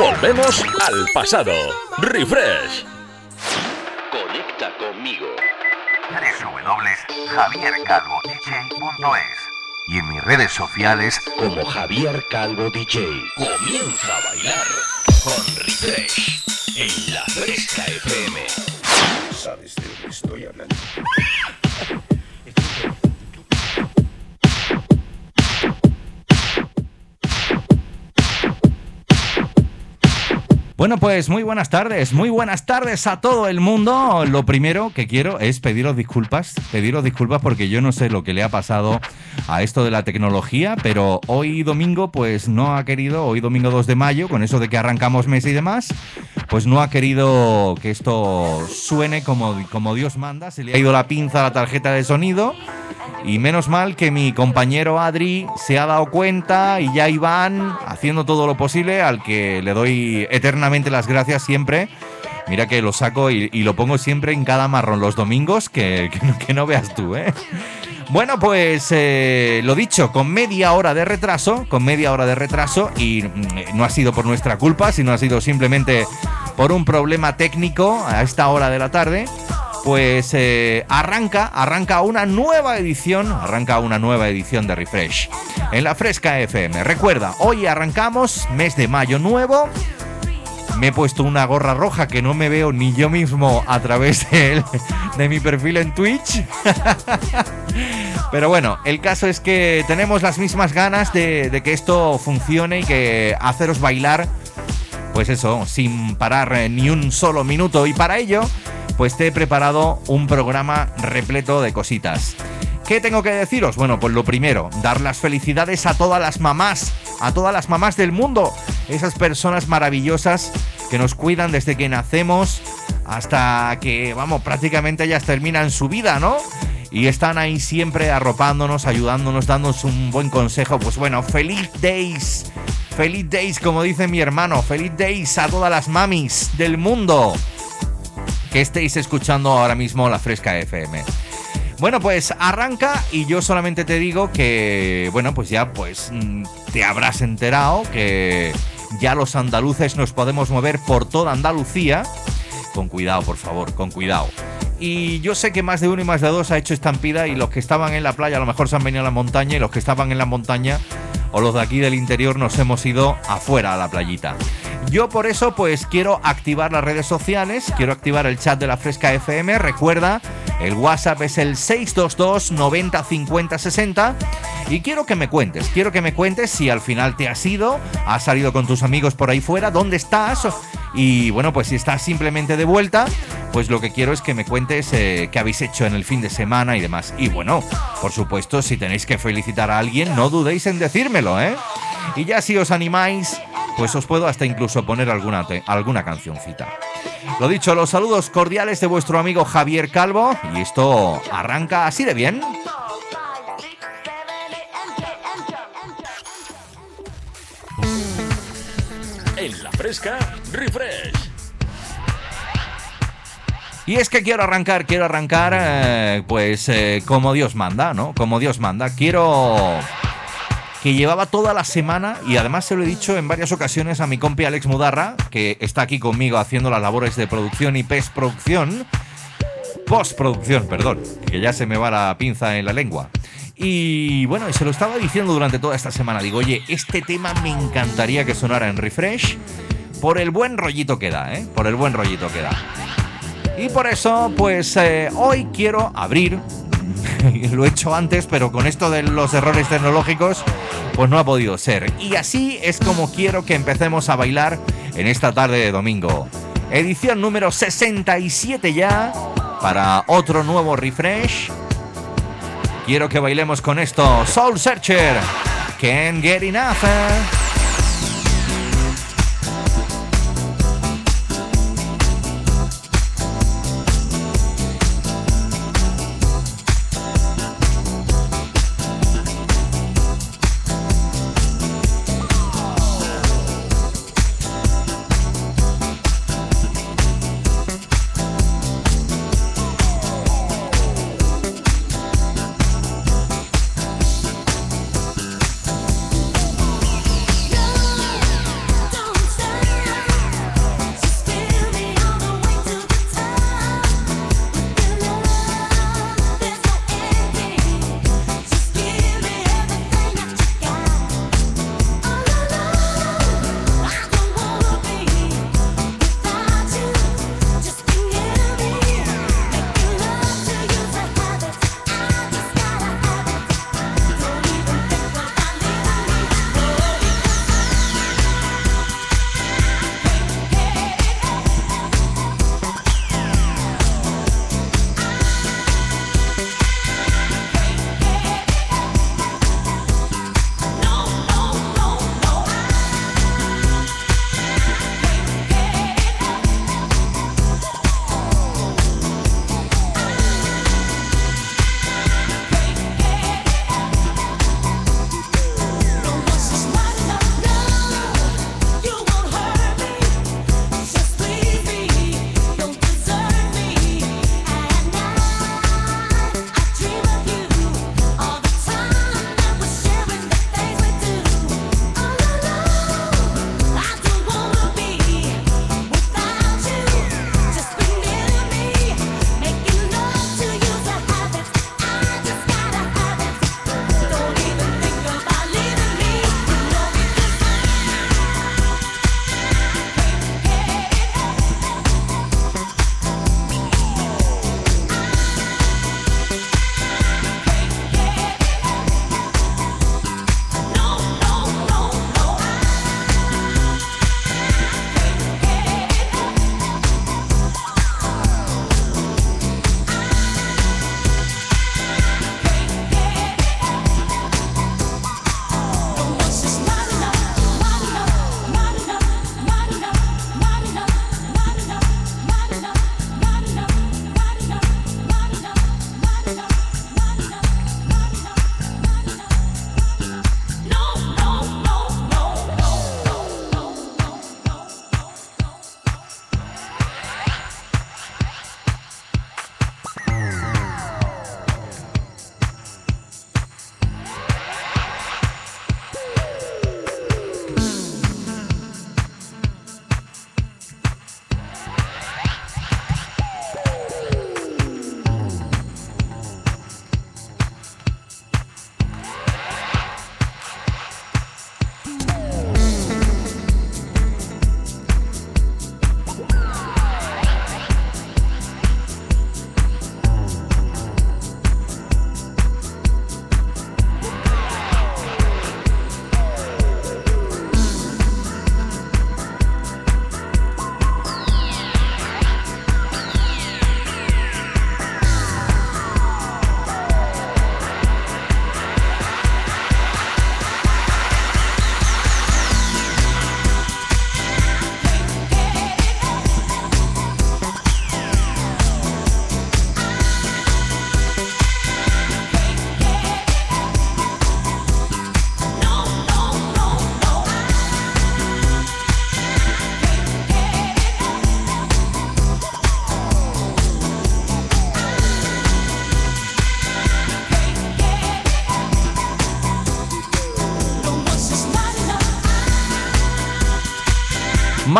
Volvemos al pasado. Refresh. Conecta conmigo. www.javiercalvodj.es y en mis redes sociales Como Javier Calvo DJ. Comienza a bailar con Refresh. En la Fresca FM. ¿Sabes de lo que estoy hablando? Bueno, pues muy buenas tardes, muy buenas tardes a todo el mundo. Lo primero que quiero es pediros disculpas, pediros disculpas porque yo no sé lo que le ha pasado a esto de la tecnología, pero hoy domingo pues no ha querido, hoy domingo 2 de mayo, con eso de que arrancamos mes y demás, pues no ha querido que esto suene como, como Dios manda, se le ha ido la pinza a la tarjeta de sonido. Y menos mal que mi compañero Adri se ha dado cuenta y ya Iván haciendo todo lo posible, al que le doy eternamente las gracias siempre. Mira que lo saco y, y lo pongo siempre en cada marrón los domingos, que, que no, que no veas tú, ¿eh? Bueno, pues eh, lo dicho, con media hora de retraso, con media hora de retraso, y mm, no ha sido por nuestra culpa, sino ha sido simplemente por un problema técnico a esta hora de la tarde pues eh, arranca, arranca una nueva edición, arranca una nueva edición de Refresh en la Fresca FM. Recuerda, hoy arrancamos mes de mayo nuevo. Me he puesto una gorra roja que no me veo ni yo mismo a través de, mi perfil en Twitch. Pero bueno, el caso es que tenemos las mismas ganas de, de que esto funcione y que haceros bailar pues eso, sin parar eh, ni un solo minuto. Y para ello, pues te he preparado un programa repleto de cositas. ¿Qué tengo que deciros? Bueno, pues lo primero, dar las felicidades a todas las mamás, a todas las mamás del mundo, esas personas maravillosas que nos cuidan desde que nacemos hasta que, vamos, prácticamente ellas terminan su vida, ¿no? Y están ahí siempre arropándonos, ayudándonos, dándonos un buen consejo. Pues bueno, feliz days. Feliz days, como dice mi hermano. Feliz days a todas las mamis del mundo que estéis escuchando ahora mismo la Fresca FM. Bueno, pues arranca y yo solamente te digo que, bueno, pues ya pues mm, te habrás enterado que ya los andaluces nos podemos mover por toda Andalucía. Con cuidado, por favor, con cuidado. Y yo sé que más de uno y más de dos ha hecho estampida y los que estaban en la playa a lo mejor se han venido a la montaña y los que estaban en la montaña o los de aquí del interior nos hemos ido afuera a la playita. Yo por eso pues quiero activar las redes sociales, quiero activar el chat de la Fresca FM. Recuerda, el WhatsApp es el 622 90 50 60 y quiero que me cuentes, quiero que me cuentes si al final te has ido, has salido con tus amigos por ahí fuera, dónde estás y bueno, pues si estás simplemente de vuelta, pues lo que quiero es que me cuentes eh, qué habéis hecho en el fin de semana y demás. Y bueno, por supuesto, si tenéis que felicitar a alguien, no dudéis en decírmelo, ¿eh? Y ya si os animáis, pues os puedo hasta incluso poner alguna, alguna cancioncita. Lo dicho, los saludos cordiales de vuestro amigo Javier Calvo y esto arranca así de bien. En la fresca, refresh. Y es que quiero arrancar, quiero arrancar, eh, pues eh, como Dios manda, ¿no? Como Dios manda. Quiero que llevaba toda la semana y además se lo he dicho en varias ocasiones a mi compi Alex Mudarra, que está aquí conmigo haciendo las labores de producción y postproducción. Postproducción, perdón, que ya se me va la pinza en la lengua. Y bueno, y se lo estaba diciendo durante toda esta semana. Digo, oye, este tema me encantaría que sonara en refresh por el buen rollito que da, ¿eh? Por el buen rollito que da. Y por eso, pues eh, hoy quiero abrir, lo he hecho antes, pero con esto de los errores tecnológicos, pues no ha podido ser. Y así es como quiero que empecemos a bailar en esta tarde de domingo. Edición número 67 ya, para otro nuevo refresh. Quiero que bailemos con esto. Soul Searcher. Can't get enough.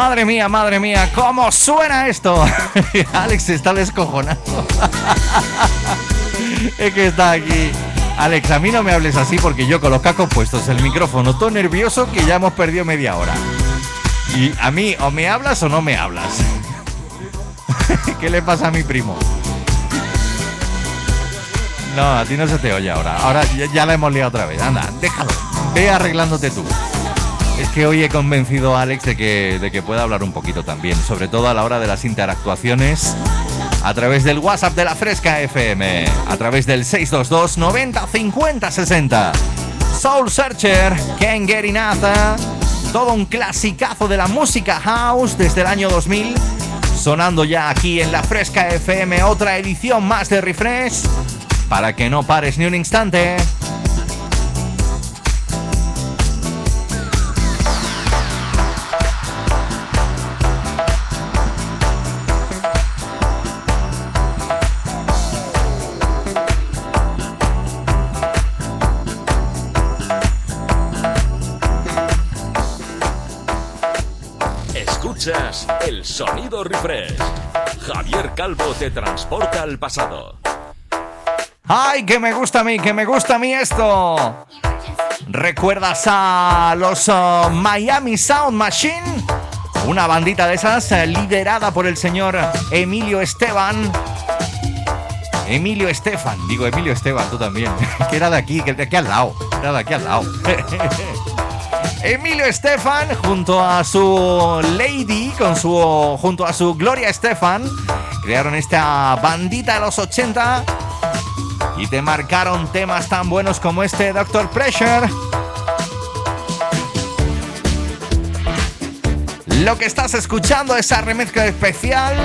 Madre mía, madre mía, ¿cómo suena esto? Alex está descojonando. es que está aquí. Alex, a mí no me hables así porque yo con los cascos puestos, el micrófono todo nervioso que ya hemos perdido media hora. Y a mí o me hablas o no me hablas. ¿Qué le pasa a mi primo? No, a ti no se te oye ahora. Ahora ya, la hemos liado otra vez. Anda, déjalo. Ve arreglándote tú. Que hoy he convencido a Alex de que, de que pueda hablar un poquito también, sobre todo a la hora de las interactuaciones a través del WhatsApp de la Fresca FM, a través del 622 90 50 60. Soul Searcher, Can't Get todo un clasicazo de la música house desde el año 2000, sonando ya aquí en la Fresca FM, otra edición más de Refresh, para que no pares ni un instante. Sonido refresh. Javier Calvo te transporta al pasado. ¡Ay, que me gusta a mí, que me gusta a mí esto! ¿Recuerdas a los uh, Miami Sound Machine? Una bandita de esas uh, liderada por el señor Emilio Esteban. Emilio Estefan, digo Emilio Esteban, tú también, que era de aquí, que de aquí al lado, era de aquí al lado. Emilio Estefan junto a su Lady, con su, junto a su Gloria Estefan, crearon esta bandita de los 80 y te marcaron temas tan buenos como este Doctor Pressure. Lo que estás escuchando es esa remezcla especial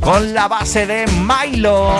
con la base de Milo.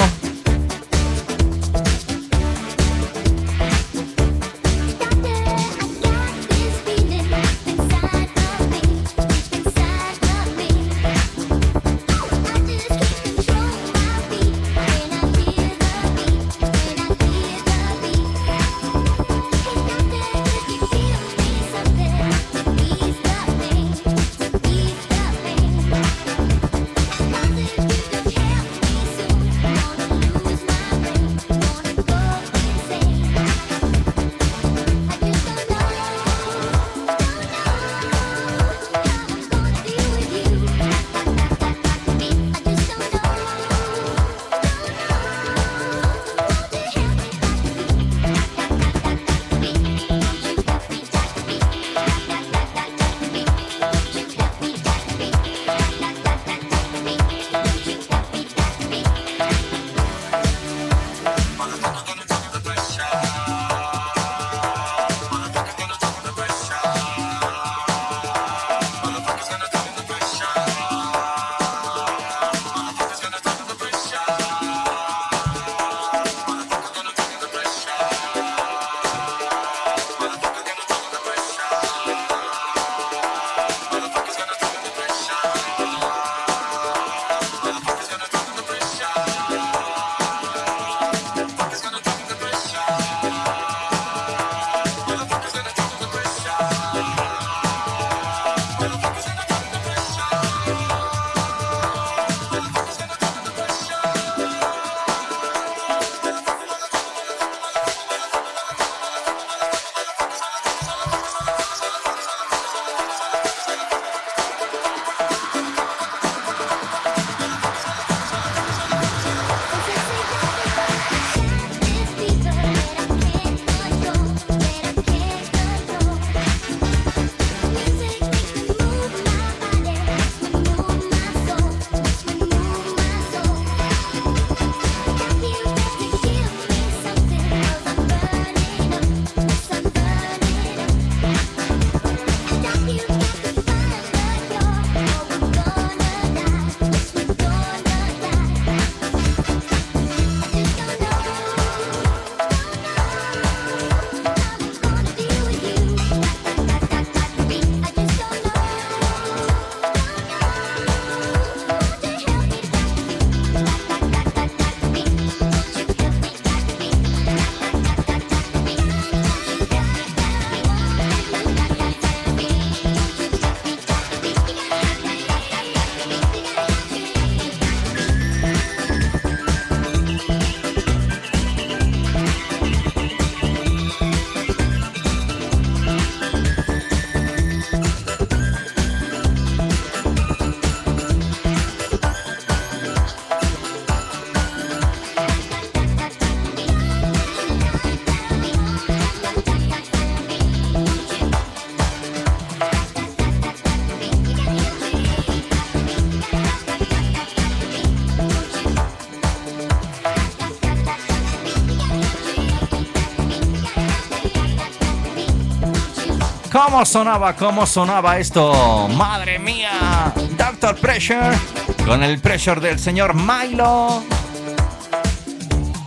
¿Cómo sonaba? ¿Cómo sonaba esto? Madre mía. Doctor Pressure con el pressure del señor Milo.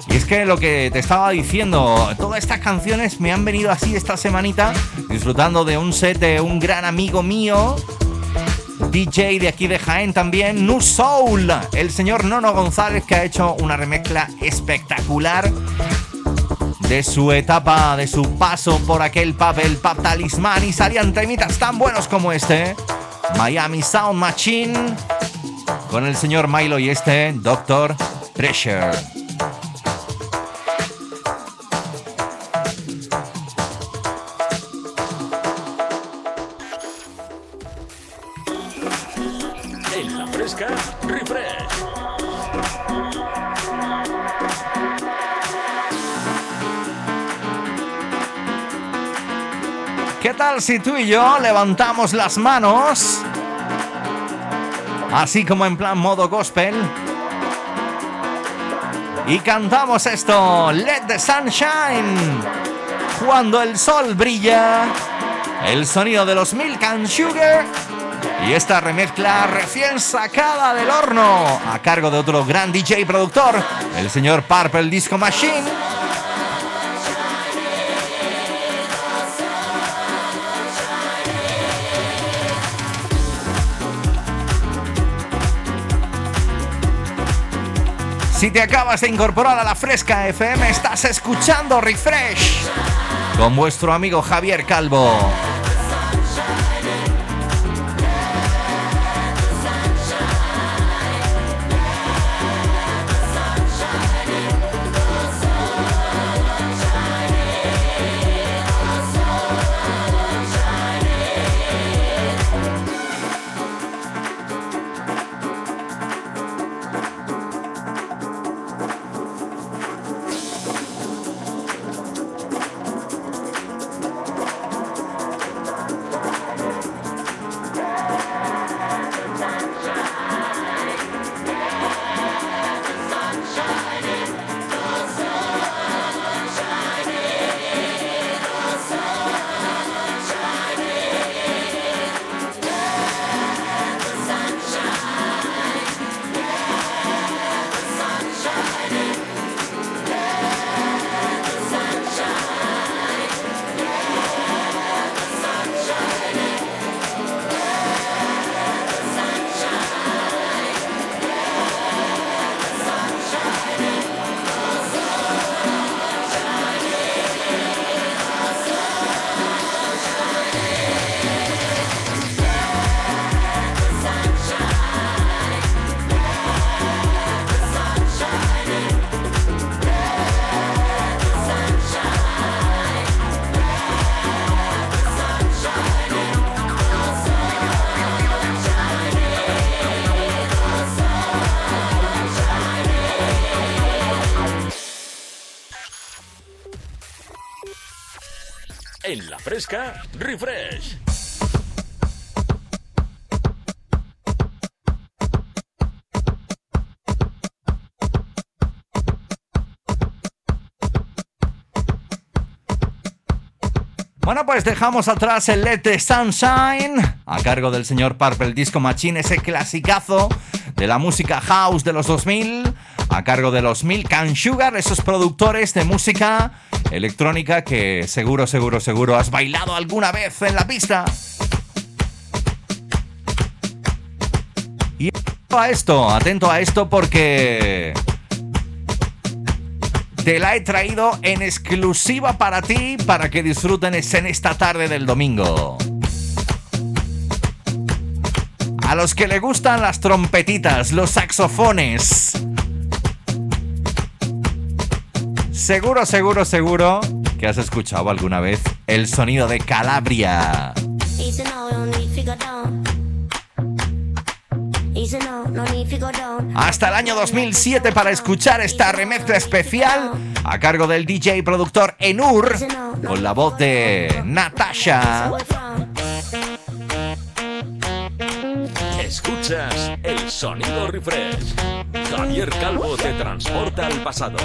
Y es que lo que te estaba diciendo, todas estas canciones me han venido así esta semanita, disfrutando de un set de un gran amigo mío, DJ de aquí de Jaén también, Nu Soul, el señor Nono González que ha hecho una remezcla espectacular de su etapa, de su paso por aquel pub, el pub talismán y salían temitas tan buenos como este, Miami Sound Machine, con el señor Milo y este, Doctor Treasure. Si tú y yo levantamos las manos? Así como en plan modo gospel. Y cantamos esto, Let the Sunshine. Cuando el sol brilla. El sonido de los Milk and Sugar. Y esta remezcla recién sacada del horno. A cargo de otro gran DJ productor, el señor Purple Disco Machine. Si te acabas de incorporar a la Fresca FM, estás escuchando Refresh con vuestro amigo Javier Calvo. Dejamos atrás el Let the Sunshine a cargo del señor Purple Disco Machine, ese clasicazo de la música house de los 2000, a cargo de los Milk and Sugar, esos productores de música electrónica que seguro, seguro, seguro has bailado alguna vez en la pista. Y atento a esto, atento a esto porque te la he traído en exclusiva para ti, para que disfruten en esta tarde del domingo. A los que le gustan las trompetitas, los saxofones, Seguro, seguro, seguro que has escuchado alguna vez el sonido de Calabria. Hasta el año 2007 para escuchar esta remezcla especial a cargo del DJ y productor Enur con la voz de Natasha. Escuchas el sonido refresh. Javier Calvo te transporta al pasado.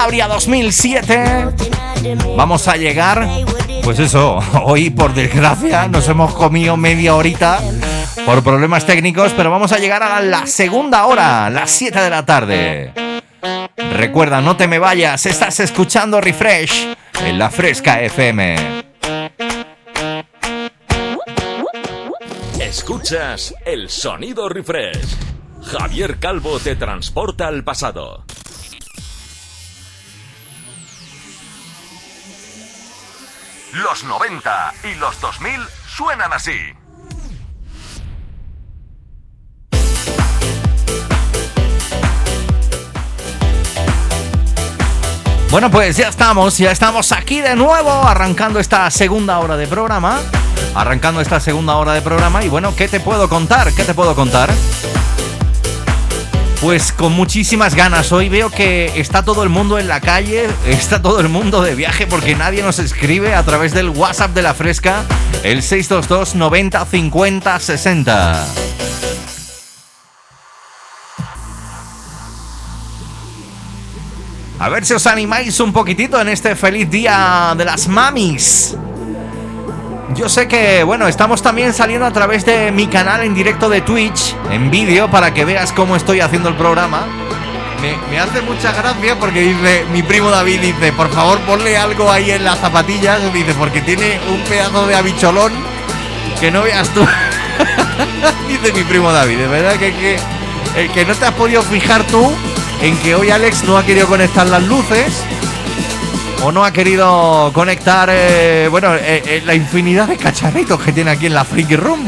Calabria 2007 vamos a llegar, pues eso, hoy por desgracia nos hemos comido media horita por problemas técnicos, pero vamos a llegar a la segunda hora, las 7 de la tarde. Recuerda, no te me vayas, estás escuchando Refresh en la Fresca FM. Escuchas el sonido refresh. Javier Calvo te transporta al pasado. Los 90 y los 2000 suenan así. Bueno, pues ya estamos, ya estamos aquí de nuevo, arrancando esta segunda hora de programa. Arrancando esta segunda hora de programa. Y bueno, ¿qué te puedo contar? ¿Qué te puedo contar? Pues con muchísimas ganas. Hoy veo que está todo el mundo en la calle, está todo el mundo de viaje porque nadie nos escribe a través del WhatsApp de la Fresca, el 622 90 50 60. A ver si os animáis un poquitito en este feliz día de las mamis. Yo sé que, bueno, estamos también saliendo a través de mi canal en directo de Twitch, en vídeo, para que veas cómo estoy haciendo el programa. Me, me hace mucha gracia porque dice, mi primo David dice, por favor ponle algo ahí en las zapatillas, dice, porque tiene un pedazo de habicholón que no veas tú. dice mi primo David, de verdad que, que, el que no te has podido fijar tú en que hoy Alex no ha querido conectar las luces o no ha querido conectar, eh, bueno, eh, eh, la infinidad de cacharritos que tiene aquí en la Freaky Room.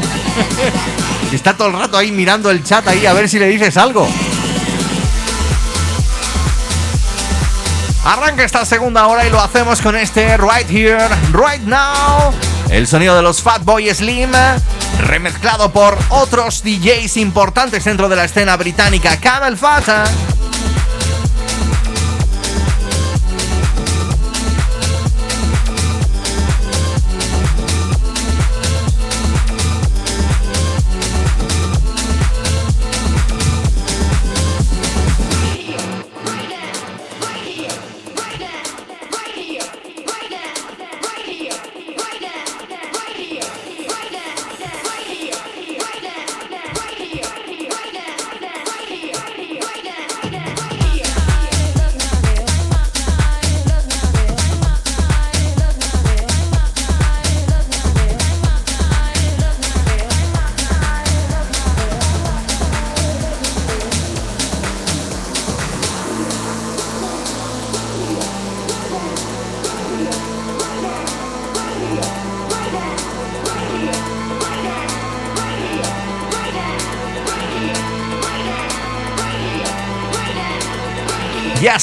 Está todo el rato ahí mirando el chat ahí a ver si le dices algo. Arranca esta segunda hora y lo hacemos con este Right Here, Right Now. El sonido de los Fatboy Slim, remezclado por otros DJs importantes dentro de la escena británica, Camel Fat.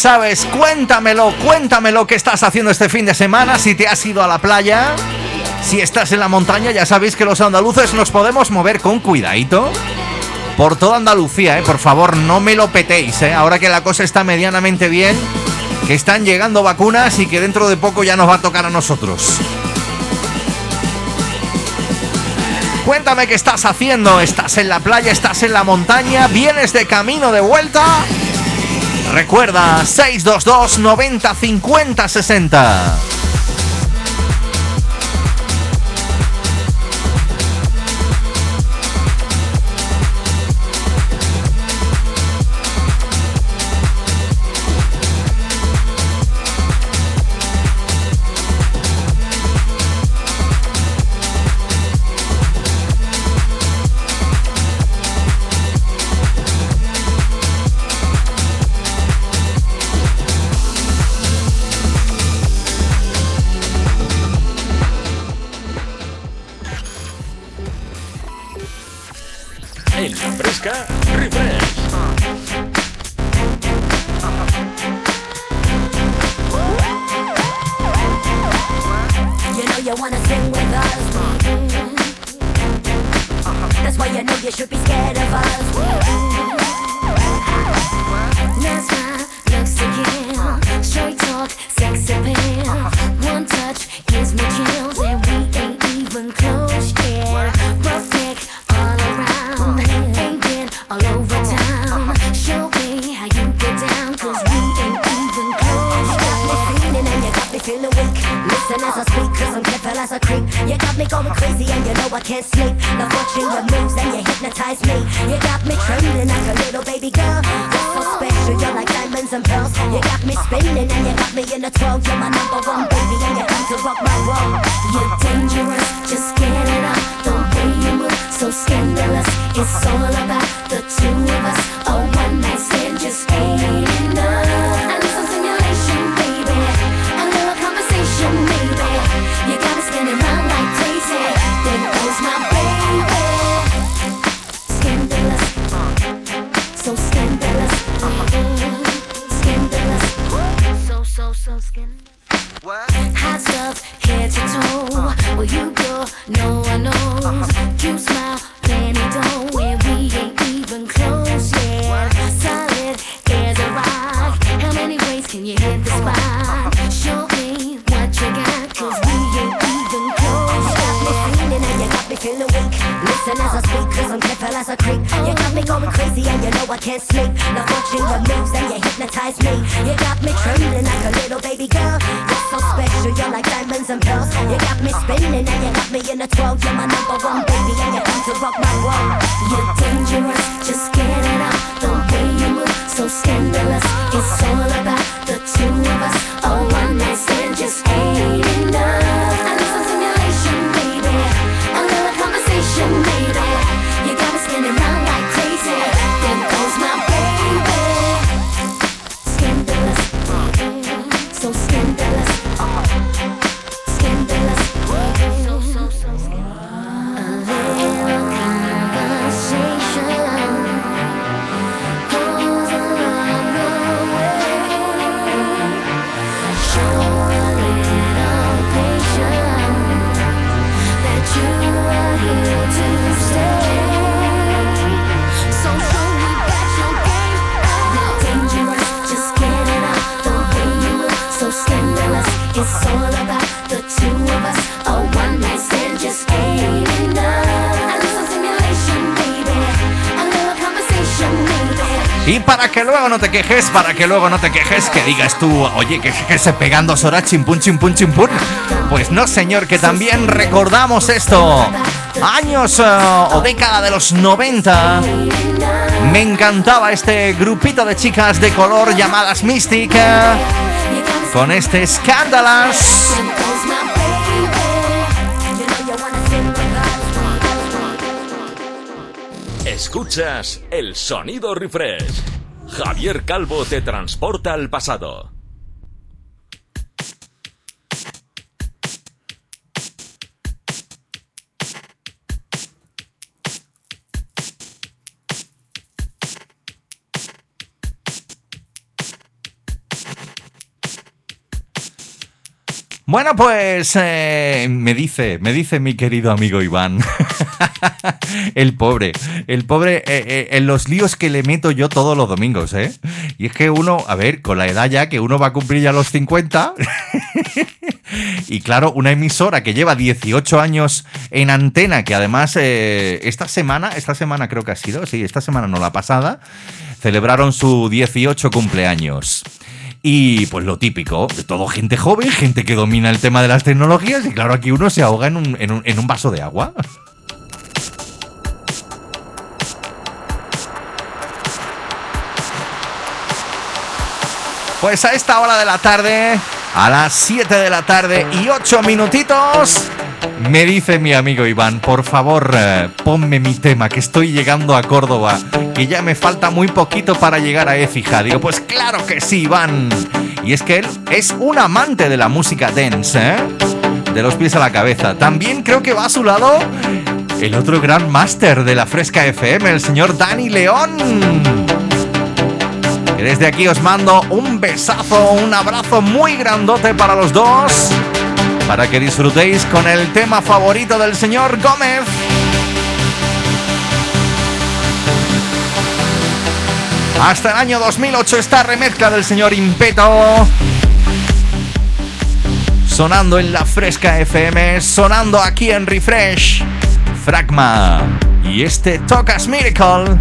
Sabes, cuéntamelo, cuéntamelo qué estás haciendo este fin de semana, si te has ido a la playa, si estás en la montaña, ya sabéis que los andaluces nos podemos mover con cuidadito. por toda Andalucía, ¿eh? Por favor, no me lo petéis, ¿eh? Ahora que la cosa está medianamente bien, que están llegando vacunas y que dentro de poco ya nos va a tocar a nosotros. Cuéntame qué estás haciendo. ¿Estás en la playa? ¿Estás en la montaña? ¿Vienes de camino de vuelta? Recuerda 622 90 50 60. I can't sleep. Now watching your moves and you hypnotize me. You got me trembling like a little baby girl. You're so special, you're like diamonds and pearls. You got me spinning and you got me in a twirl. You're my number one te quejes, para que luego no te quejes, que digas tú, oye, que, se pegan dos horas chimpún, chimpún, chimpún. Pues no, señor, que también recordamos esto. Años eh, o década de los 90. Me encantaba este grupito de chicas de color llamadas Mystic. eh, Con este Scandalous. Escuchas el sonido refresh. Javier Calvo te transporta al pasado. Bueno, pues eh, me dice, me dice mi querido amigo Iván, el pobre, el pobre eh, eh, en los líos que le meto yo todos los domingos, ¿eh? Y es que uno, a ver, con la edad ya que uno va a cumplir ya los 50, y claro, una emisora que lleva 18 años en antena, que además esta semana, esta semana creo que ha sido, sí, esta semana no la pasada, celebraron su 18 cumpleaños. Y pues lo típico, de todo gente joven, gente que domina el tema de las tecnologías, y claro, aquí uno se ahoga en un, en un- en un vaso de agua. Pues a esta hora de la tarde, a las 7 de la tarde y 8 minutitos, me dice mi amigo Iván, por favor, eh, ponme mi tema, que estoy llegando a Córdoba, que ya me falta muy poquito para llegar a Écija. Digo, pues claro que sí, Iván. Y es que él es un amante de la música dance, ¿eh? De los pies a la cabeza. También creo que va a su lado el otro gran máster de la Fresca FM, el señor Dani León. Desde aquí os mando un besazo, un abrazo muy grandote para los dos. Para que disfrutéis con el tema favorito del señor Gómez. Hasta el año 2008 esta remezcla del señor Impeto. Sonando en la Fresca FM, sonando aquí en Refresh. Fragma. Y este Tocas Miracle.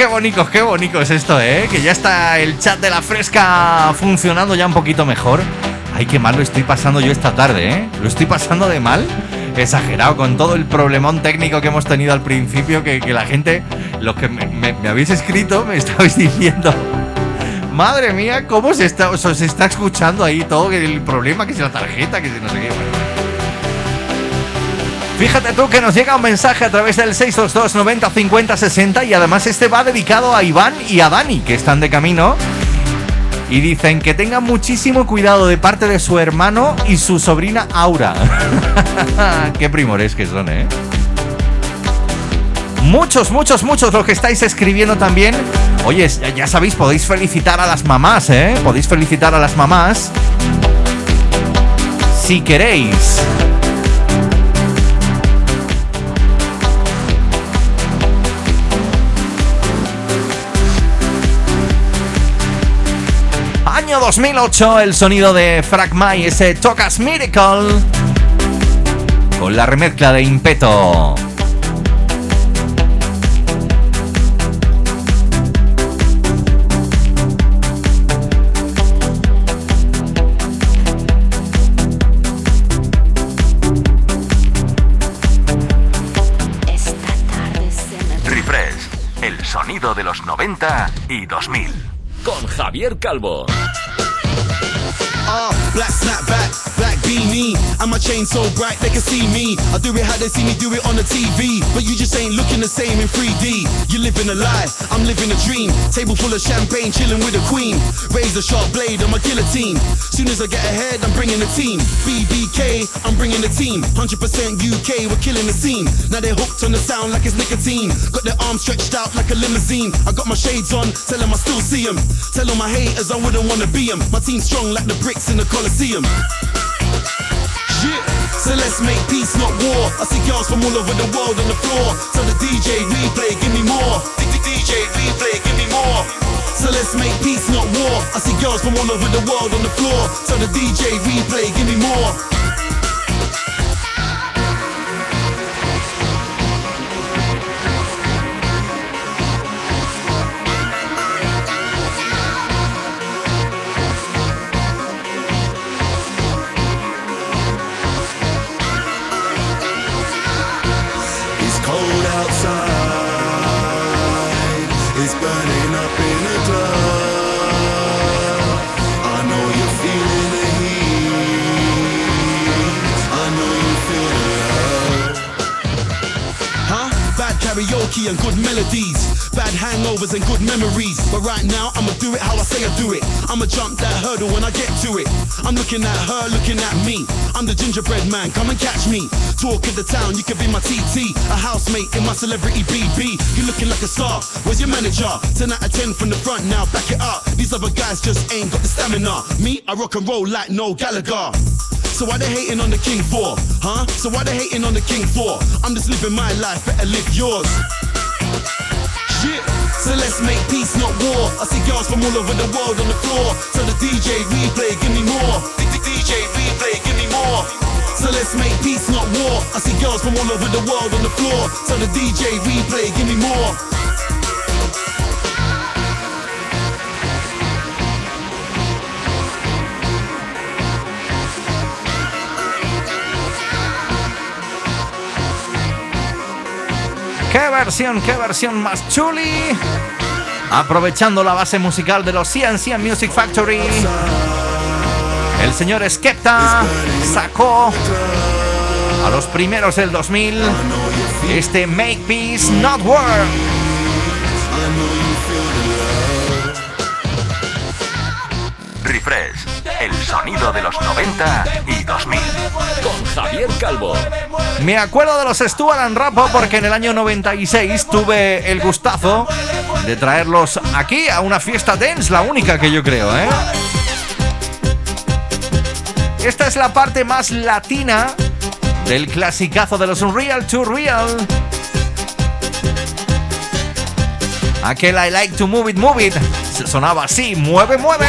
Qué bonito, qué bonito es esto, ¿eh? Que ya está el chat de la fresca funcionando ya un poquito mejor. Ay, qué mal lo estoy pasando yo esta tarde, ¿eh? Lo estoy pasando de mal. Exagerado con todo el problemón técnico que hemos tenido al principio, que, la gente, los que me, habéis escrito, me estabais diciendo, madre mía, cómo se está, os está escuchando ahí todo el problema, que si la tarjeta, que si no sé qué. Bueno. Fíjate tú que nos llega un mensaje a través del 622 90 50 60 y además este va dedicado a Iván y a Dani, que están de camino. Y dicen que tengan muchísimo cuidado de parte de su hermano y su sobrina Aura. Qué primores que son, ¿eh? Muchos, muchos, muchos los que estáis escribiendo también. Oye, ya, sabéis, podéis felicitar a las mamás, ¿eh? Podéis felicitar a las mamás. Si queréis. Año 2008, el sonido de Fragma y ese Tocas Miracle. Con la remezcla de Impeto. Refresh, el sonido de los 90 y 2000. Con Javier Calvo. Black snapback, black beanie, and my chain so bright they can see me. I do it how they see me do it on the TV, but you just ain't looking the same in 3D. You're living a lie, I'm living a dream. Table full of champagne, chilling with a queen. Razor sharp blade on my guillotine. Soon as I get ahead, I'm bringing the team. BBK, I'm bringing the team. 100% UK, we're killing the scene. Now they're hooked on the sound like it's nicotine. Got their arms stretched out like a limousine. I got my shades on, tell them I still see them. Tell all my haters I wouldn't wanna be them. My team's strong like the bricks in the Coliseum. Yeah. So let's make peace, not war. I see girls from all over the world on the floor. So the DJ replay, give me more. DJ replay, give me more. So let's make peace, not war. I see girls from all over the world on the floor. So the DJ replay, give me more. And good melodies. Bad hangovers and good memories. But right now, I'ma do it how I say I do it. I'ma jump that hurdle when I get to it. I'm looking at her, looking at me. I'm the gingerbread man, come and catch me. Talk of the town, you can be my TT. A housemate in my celebrity BB. You're looking like a star, where's your manager? 10 out of 10 from the front now, back it up. These other guys just ain't got the stamina. Me, I rock and roll like no Gallagher. So why they hating on the king for? Huh? So why they hating on the king for? I'm just living my life, better live yours. So let's make peace, not war. I see girls from all over the world on the floor. So the DJ replay, give me more. DJ replay, give me more. So let's make peace, not war. I see girls from all over the world on the floor. So the DJ replay, give me more. Versión, qué versión más chuli! Aprovechando la base musical de los CNC Music Factory, el señor Skepta sacó a los primeros del 2000 este Make Peace Not War. Refresh, sonido de los 90 y 2000. Con Javier Calvo. Me acuerdo de los Stuart and Rapo porque en el año 96 tuve el gustazo de traerlos aquí a una fiesta dance, la única que yo creo, ¿eh? Esta es la parte más latina del clasicazo de los Real to Real. Aquel I like to move it, move it. Se sonaba así, mueve, mueve.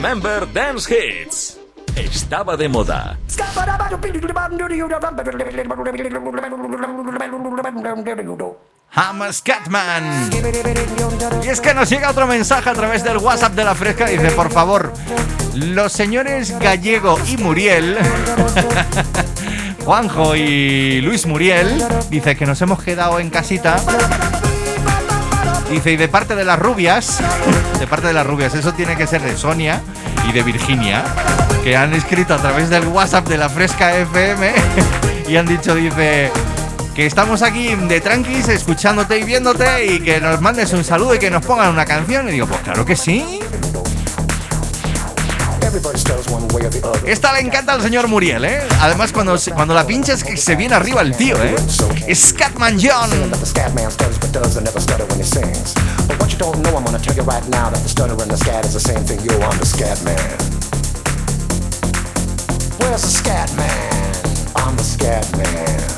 Remember Dance Hits. Estaba de moda. I'm a Scatman. Y es que nos llega otro mensaje a través del WhatsApp de la Fresca. Dice, por favor, los señores Gallego y Muriel, Juanjo y Luis Muriel, dice que nos hemos quedado en casita. Dice, y de parte de las rubias, de parte de las rubias, eso tiene que ser de Sonia y de Virginia, que han escrito a través del WhatsApp de la Fresca FM y han dicho, dice, que estamos aquí de tranquis, escuchándote y viéndote y que nos mandes un saludo y que nos pongan una canción. Y digo, pues claro que sí. Esta le encanta al señor Muriel, ¿eh? Además, cuando, cuando la pincha es que se viene arriba el tío, ¿eh? Scatman John. that the scat man stutters but does and never stutter when he sings. But what you don't know, I'm gonna tell you right now that the stutter and the scat is the same thing. Yo, I'm the scat man. Where's the scat man? I'm the scat man.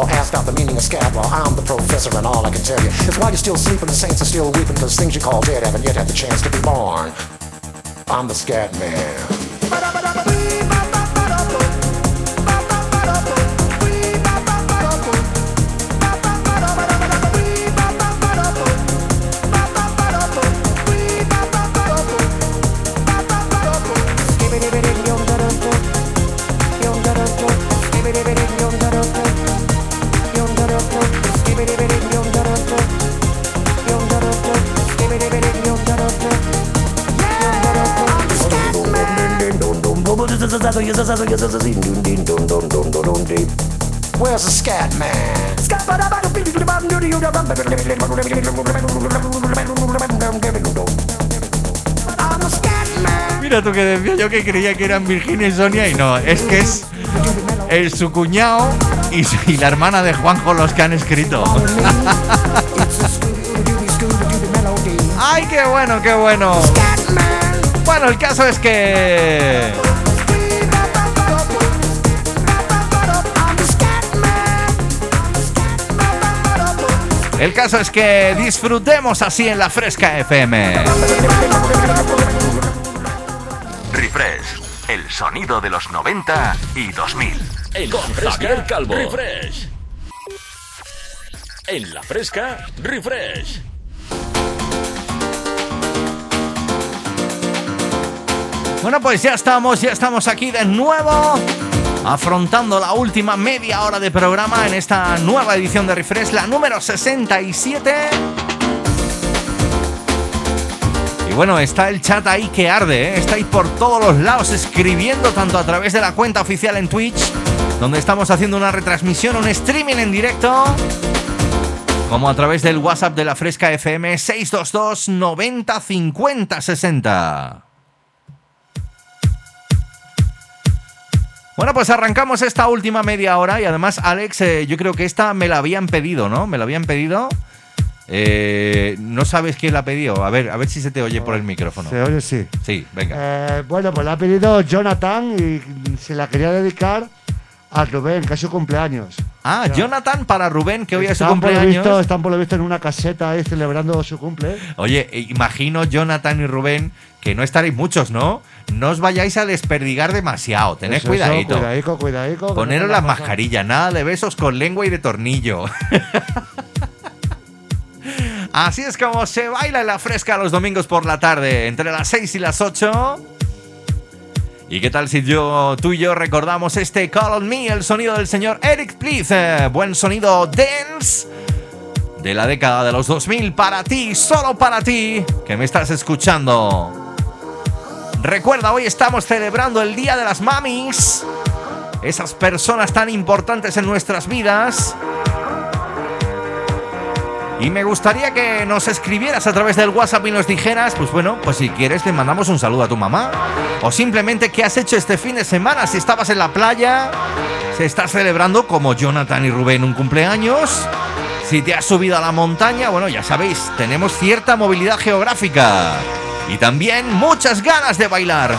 Ask out the meaning of scat, well, I'm the professor, and all I can tell you is why you're still sleeping, the saints are still weeping, because things you call dead haven't yet had the chance to be born. I'm the scat man. Where's the scat man? I'm the scat man. Mira tú que decía yo que creía que eran Virginia y Sonia y no, es que es el, su cuñado y, y la hermana de Juanjo los que han escrito. ¡Ay, qué bueno, qué bueno! Bueno, el caso es que... El caso es que disfrutemos así en la Fresca FM. Refresh, el sonido de los 90 y 2000. En Con Javier Calvo. Refresh. En la fresca, refresh. Bueno, pues ya estamos, ya estamos aquí de nuevo. Afrontando la última media hora de programa en esta nueva edición de Refresh, la número 67. Y bueno, está el chat ahí que arde, ¿eh? está ahí por todos los lados escribiendo tanto a través de la cuenta oficial en Twitch, donde estamos haciendo una retransmisión, un streaming en directo, como a través del WhatsApp de la Fresca FM 622 90 50 60. Bueno, pues arrancamos esta última media hora y además, Alex, eh, yo creo que esta me la habían pedido, ¿no? Me la habían pedido. Eh, no sabes quién la ha pedido. A ver, a ver si se te oye por el micrófono. Se oye, sí. Sí, venga. Eh, bueno, pues la ha pedido Jonathan y se la quería dedicar a Rubén, que es su cumpleaños. Ah, Jonathan para Rubén, que hoy es su Están por, lo cumpleaños. visto, están por lo visto en una caseta ahí celebrando su cumple. Oye, imagino Jonathan y Rubén que no estaréis muchos, ¿no? No os vayáis a desperdigar demasiado. Tened Eso, eso, cuidadito. cuidadico, cuidadico. que Poneros no la tenga cosa. mascarilla, nada de besos con lengua y de tornillo. Así es como se baila en la fresca los domingos por la tarde, entre las 6 y las 8. ¿Y qué tal si yo, tú y yo recordamos este Call on Me, el sonido del señor Eric Please? eh, buen sonido dance de la década de los 2000 para ti, solo para ti, que me estás escuchando. Recuerda, hoy estamos celebrando el Día de las Mamis. Esas personas tan importantes en nuestras vidas. Y me gustaría que nos escribieras a través del WhatsApp y nos dijeras, pues bueno, pues si quieres le mandamos un saludo a tu mamá. O simplemente qué has hecho este fin de semana, si estabas en la playa, si estás celebrando como Jonathan y Rubén un cumpleaños. Si te has subido a la montaña, bueno, ya sabéis, tenemos cierta movilidad geográfica. Y también muchas ganas de bailar.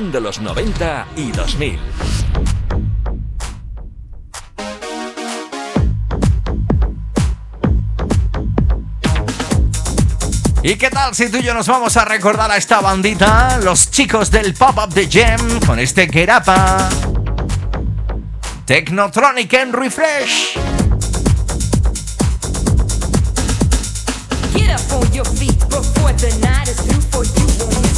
Los 90 y 2000. ¿Y qué tal si tú y yo nos vamos a recordar a esta bandita? Los chicos del Pop-Up de Gem con este Gerapa. Technotronic and Refresh. Get up on your feet before the night is through for you.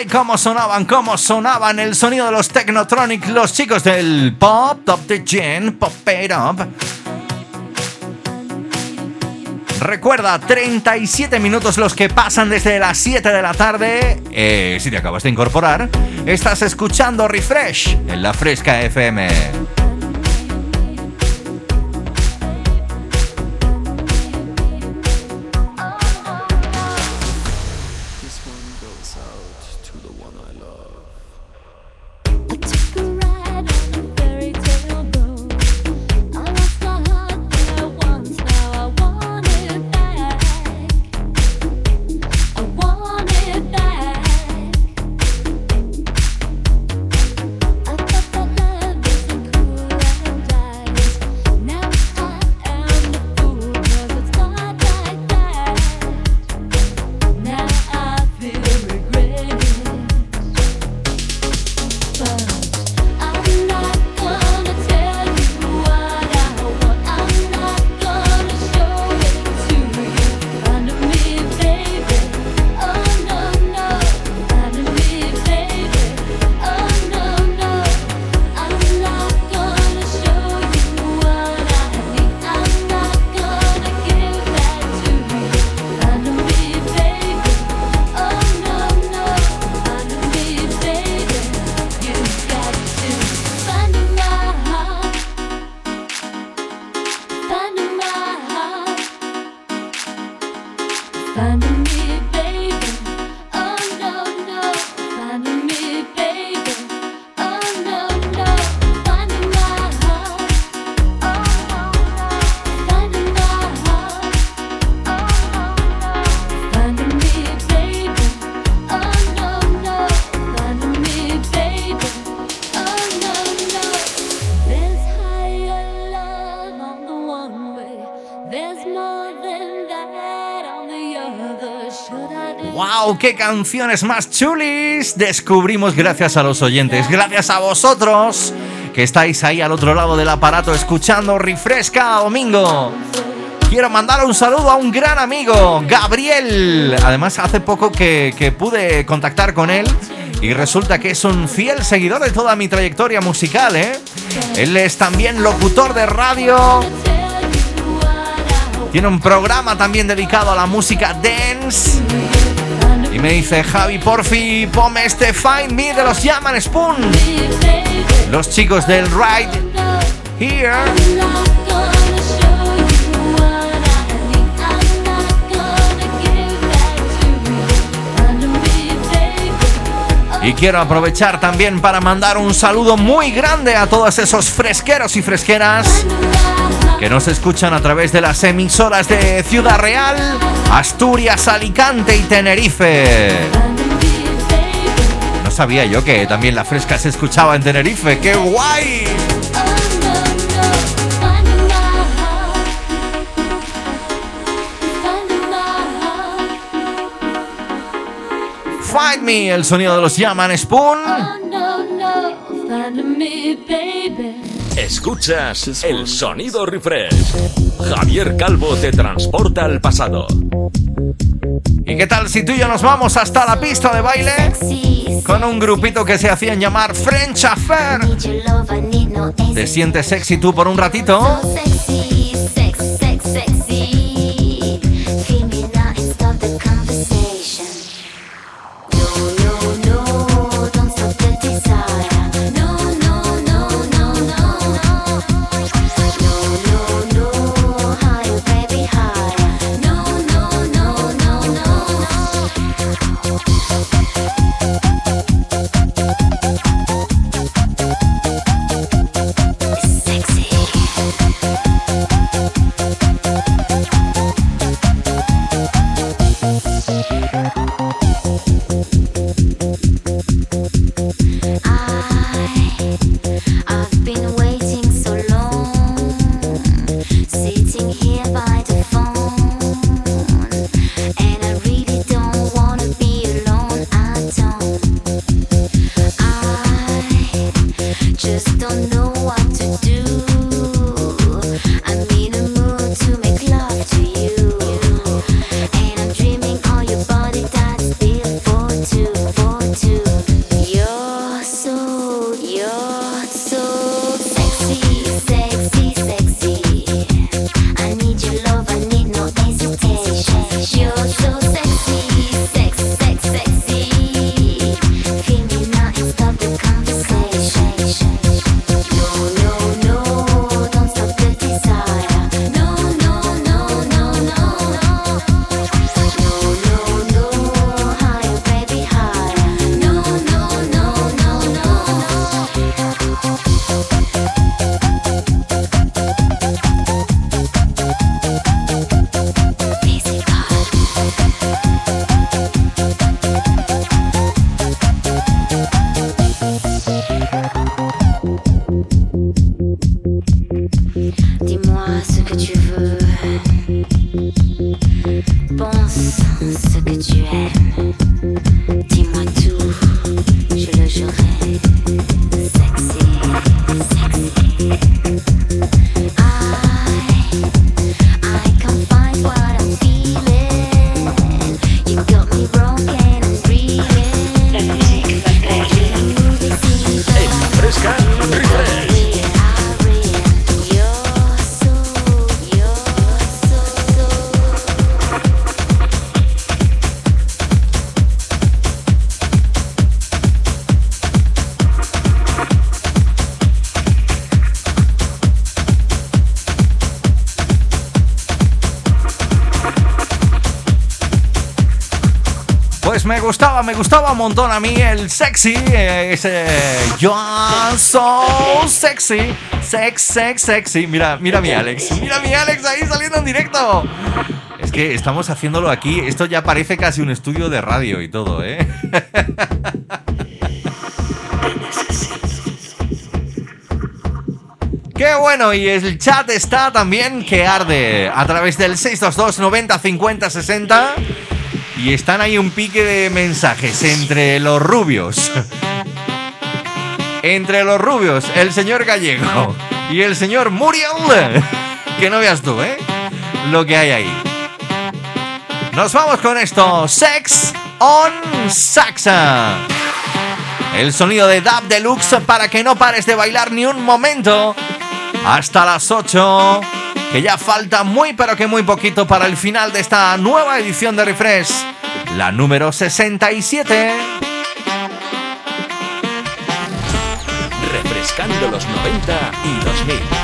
Ay, cómo sonaban, cómo sonaban el sonido de los Technotronic, los chicos del Pop Top the Gen, Pop It Up. Recuerda, 37 minutos los que pasan desde las 7 de la tarde. Eh, si te acabas de incorporar, estás escuchando Refresh en la Fresca FM. Canciones más chulis! Descubrimos gracias a los oyentes, gracias a vosotros que estáis ahí al otro lado del aparato escuchando Refresca Domingo. Quiero mandar un saludo a un gran amigo, Gabriel. Además, hace poco que, pude contactar con él y resulta que es un fiel seguidor de toda mi trayectoria musical, ¿eh? Él es también locutor de radio. Tiene un programa también dedicado a la música dance. Me dice, Javi, porfi, ponme este Find Me de los Yaman Spoon. Los chicos del Ride Here. Y quiero aprovechar también para mandar un saludo muy grande a todos esos fresqueros y fresqueras que nos escuchan a través de las emisoras de Ciudad Real, Asturias, Alicante y Tenerife. No sabía yo que también la fresca se escuchaba en Tenerife. ¡Qué guay! Find Me, el sonido de los Yaman Spoon. Escuchas el sonido refresh. Javier Calvo te transporta al pasado. ¿Y qué tal si tú y yo nos vamos hasta la pista de baile? Con un grupito que se hacían llamar French Affair. ¿Te sientes sexy tú por un ratito? Me gustaba, un montón a mí el sexy, eh, ese You're so sexy, sex, sex, sexy. Mira, mira mi Alex, mira mi Alex ahí saliendo en directo. Es que estamos haciéndolo aquí, esto ya parece casi un estudio de radio y todo, ¿eh? Qué bueno, y el chat está también que arde a través del 622 90 50 60 y están ahí un pique de mensajes entre los rubios. Entre los rubios, el señor Gallego y el señor Muriel. Que no veas tú, ¿eh? Lo que hay ahí. Nos vamos con esto. Sex on Saxa. El sonido de Dab Deluxe para que no pares de bailar ni un momento. Hasta las 8. Que ya falta muy pero que muy poquito para el final de esta nueva edición de Refresh. La número 67. Refrescando los 90 y 2000.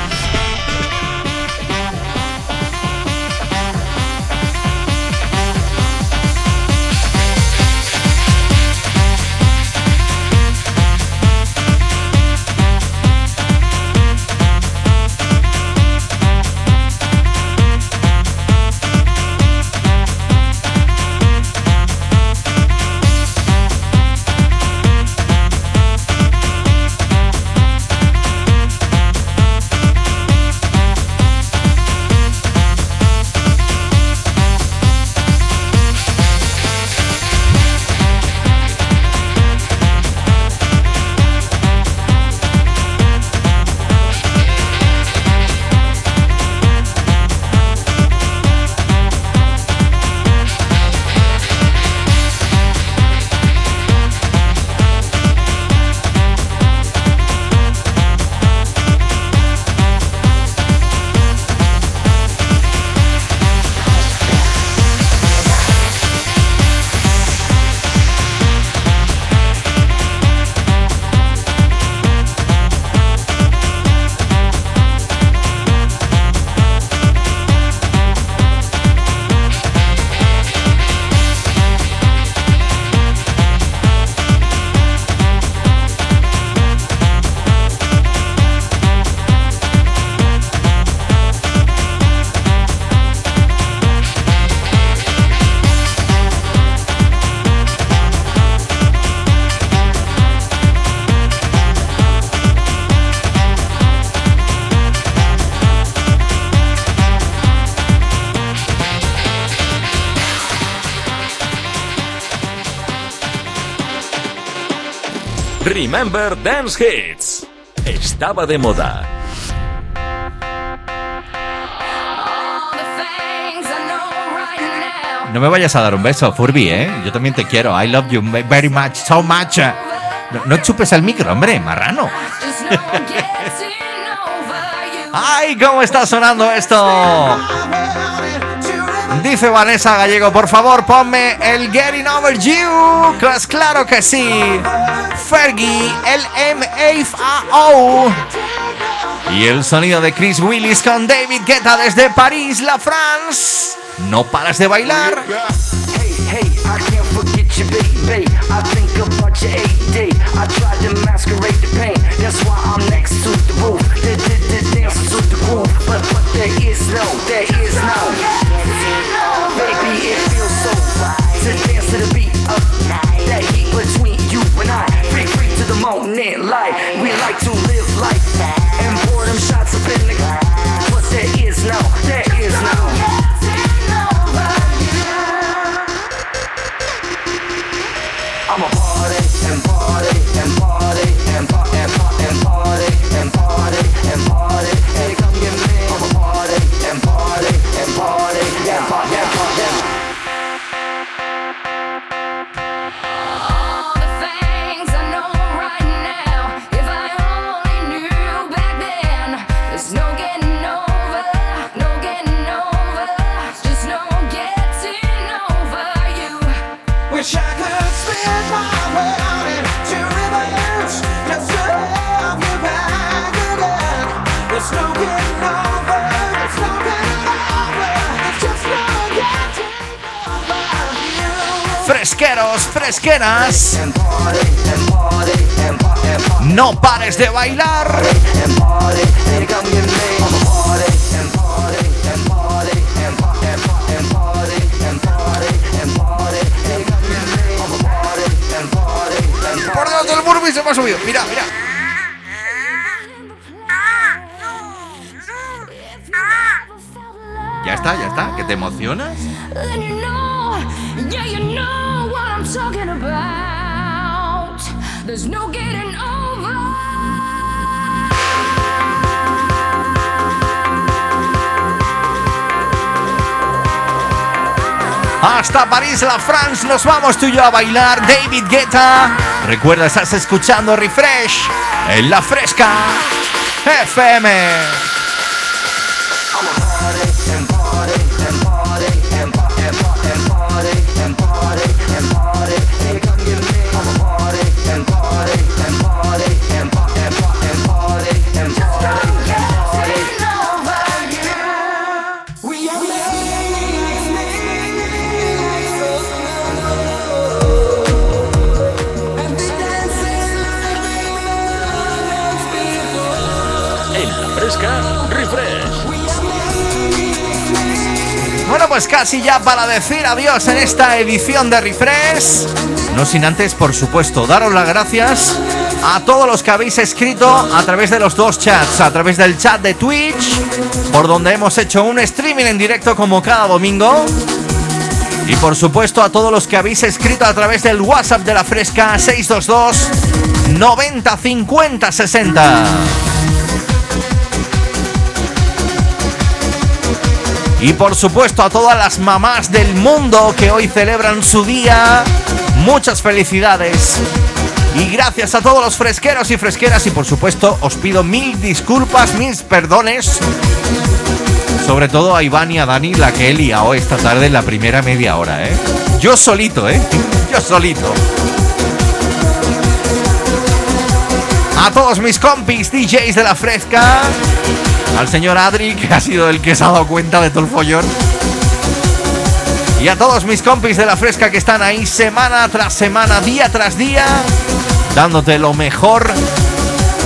Remember Dance Hits. Estaba de moda. No me vayas a dar un beso, Furby, ¿eh? Yo también te quiero. I love you very much, so much. No, chupes el micro, hombre, marrano. ¡Ay, cómo está sonando esto! Dice Vanessa Gallego, por favor, ponme el Getting Over You. Pues claro que sí. Fergie, el M-A-O. Y el sonido de Chris Willis con David Guetta desde París, la France. No paras de bailar. Hey, hey, I can't forget you, baby. I think about your AD. I tried to masquerade the pain. That's why I'm next to the roof. The, the, the dance to the groove. But, but there is no, there is no. Light. We like to fresqueras. No pares de bailar. Por Dios del Burby se me ha subido. Mira, mira. Ya está, ya está. ¿Que te emocionas? Hasta París, la France, nos vamos tú y yo a bailar. David Guetta. Recuerda, estás escuchando Refresh en la fresca FM. Pues casi ya para decir adiós en esta edición de Refresh. No sin antes, por supuesto, daros las gracias a todos los que habéis escrito a través de los dos chats, a través del chat de Twitch, por donde hemos hecho un streaming en directo como cada domingo. Y por supuesto a todos los que habéis escrito a través del WhatsApp de la Fresca 622 90 50 60. Y por supuesto a todas las mamás del mundo que hoy celebran su día, muchas felicidades. Y gracias a todos los fresqueros y fresqueras y por supuesto os pido mil disculpas, mil perdones. Sobre todo a Iván y a Dani, la que he liado esta tarde en la primera media hora, ¿eh? Yo solito, ¿eh? Yo solito. A todos mis compis DJs de la fresca. Al señor Adri, que ha sido el que se ha dado cuenta de todo el follón. Y a todos mis compis de la fresca que están ahí semana tras semana, día tras día, dándote lo mejor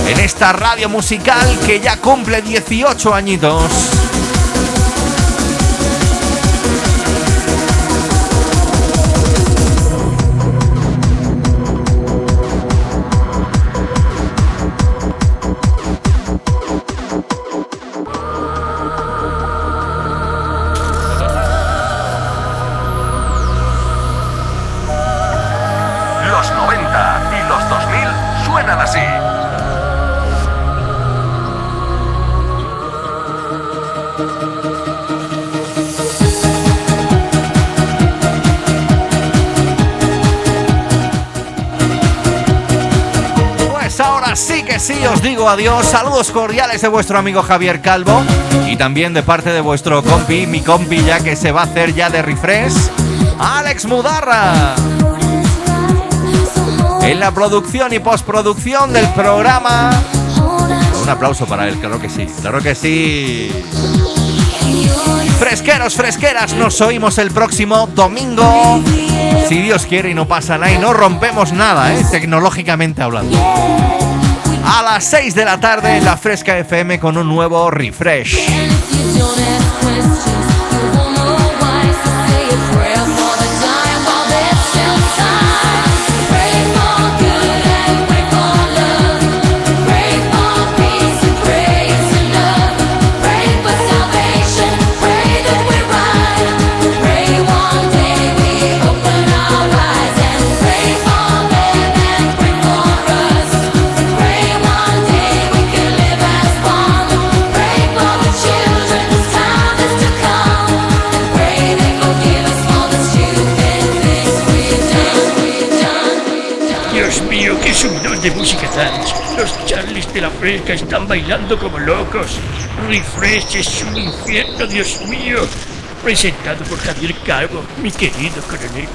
en esta radio musical que ya cumple 18 añitos. Digo adiós. Saludos cordiales de vuestro amigo Javier Calvo y también de parte de vuestro compi, mi compi ya que se va a hacer ya de refresh, Alex Mudarra. En la producción y postproducción del programa. Un aplauso para él, claro que sí, claro que sí. Fresqueros, fresqueras, nos oímos el próximo domingo. Si Dios quiere y no pasa nada y no rompemos nada, ¿eh? tecnológicamente hablando. A las 6 de la tarde en la Fresca FM con un nuevo refresh. De la fresca están bailando como locos. Refresh es un infierno, Dios mío. Presentado por Javier Calvo, mi querido coronel.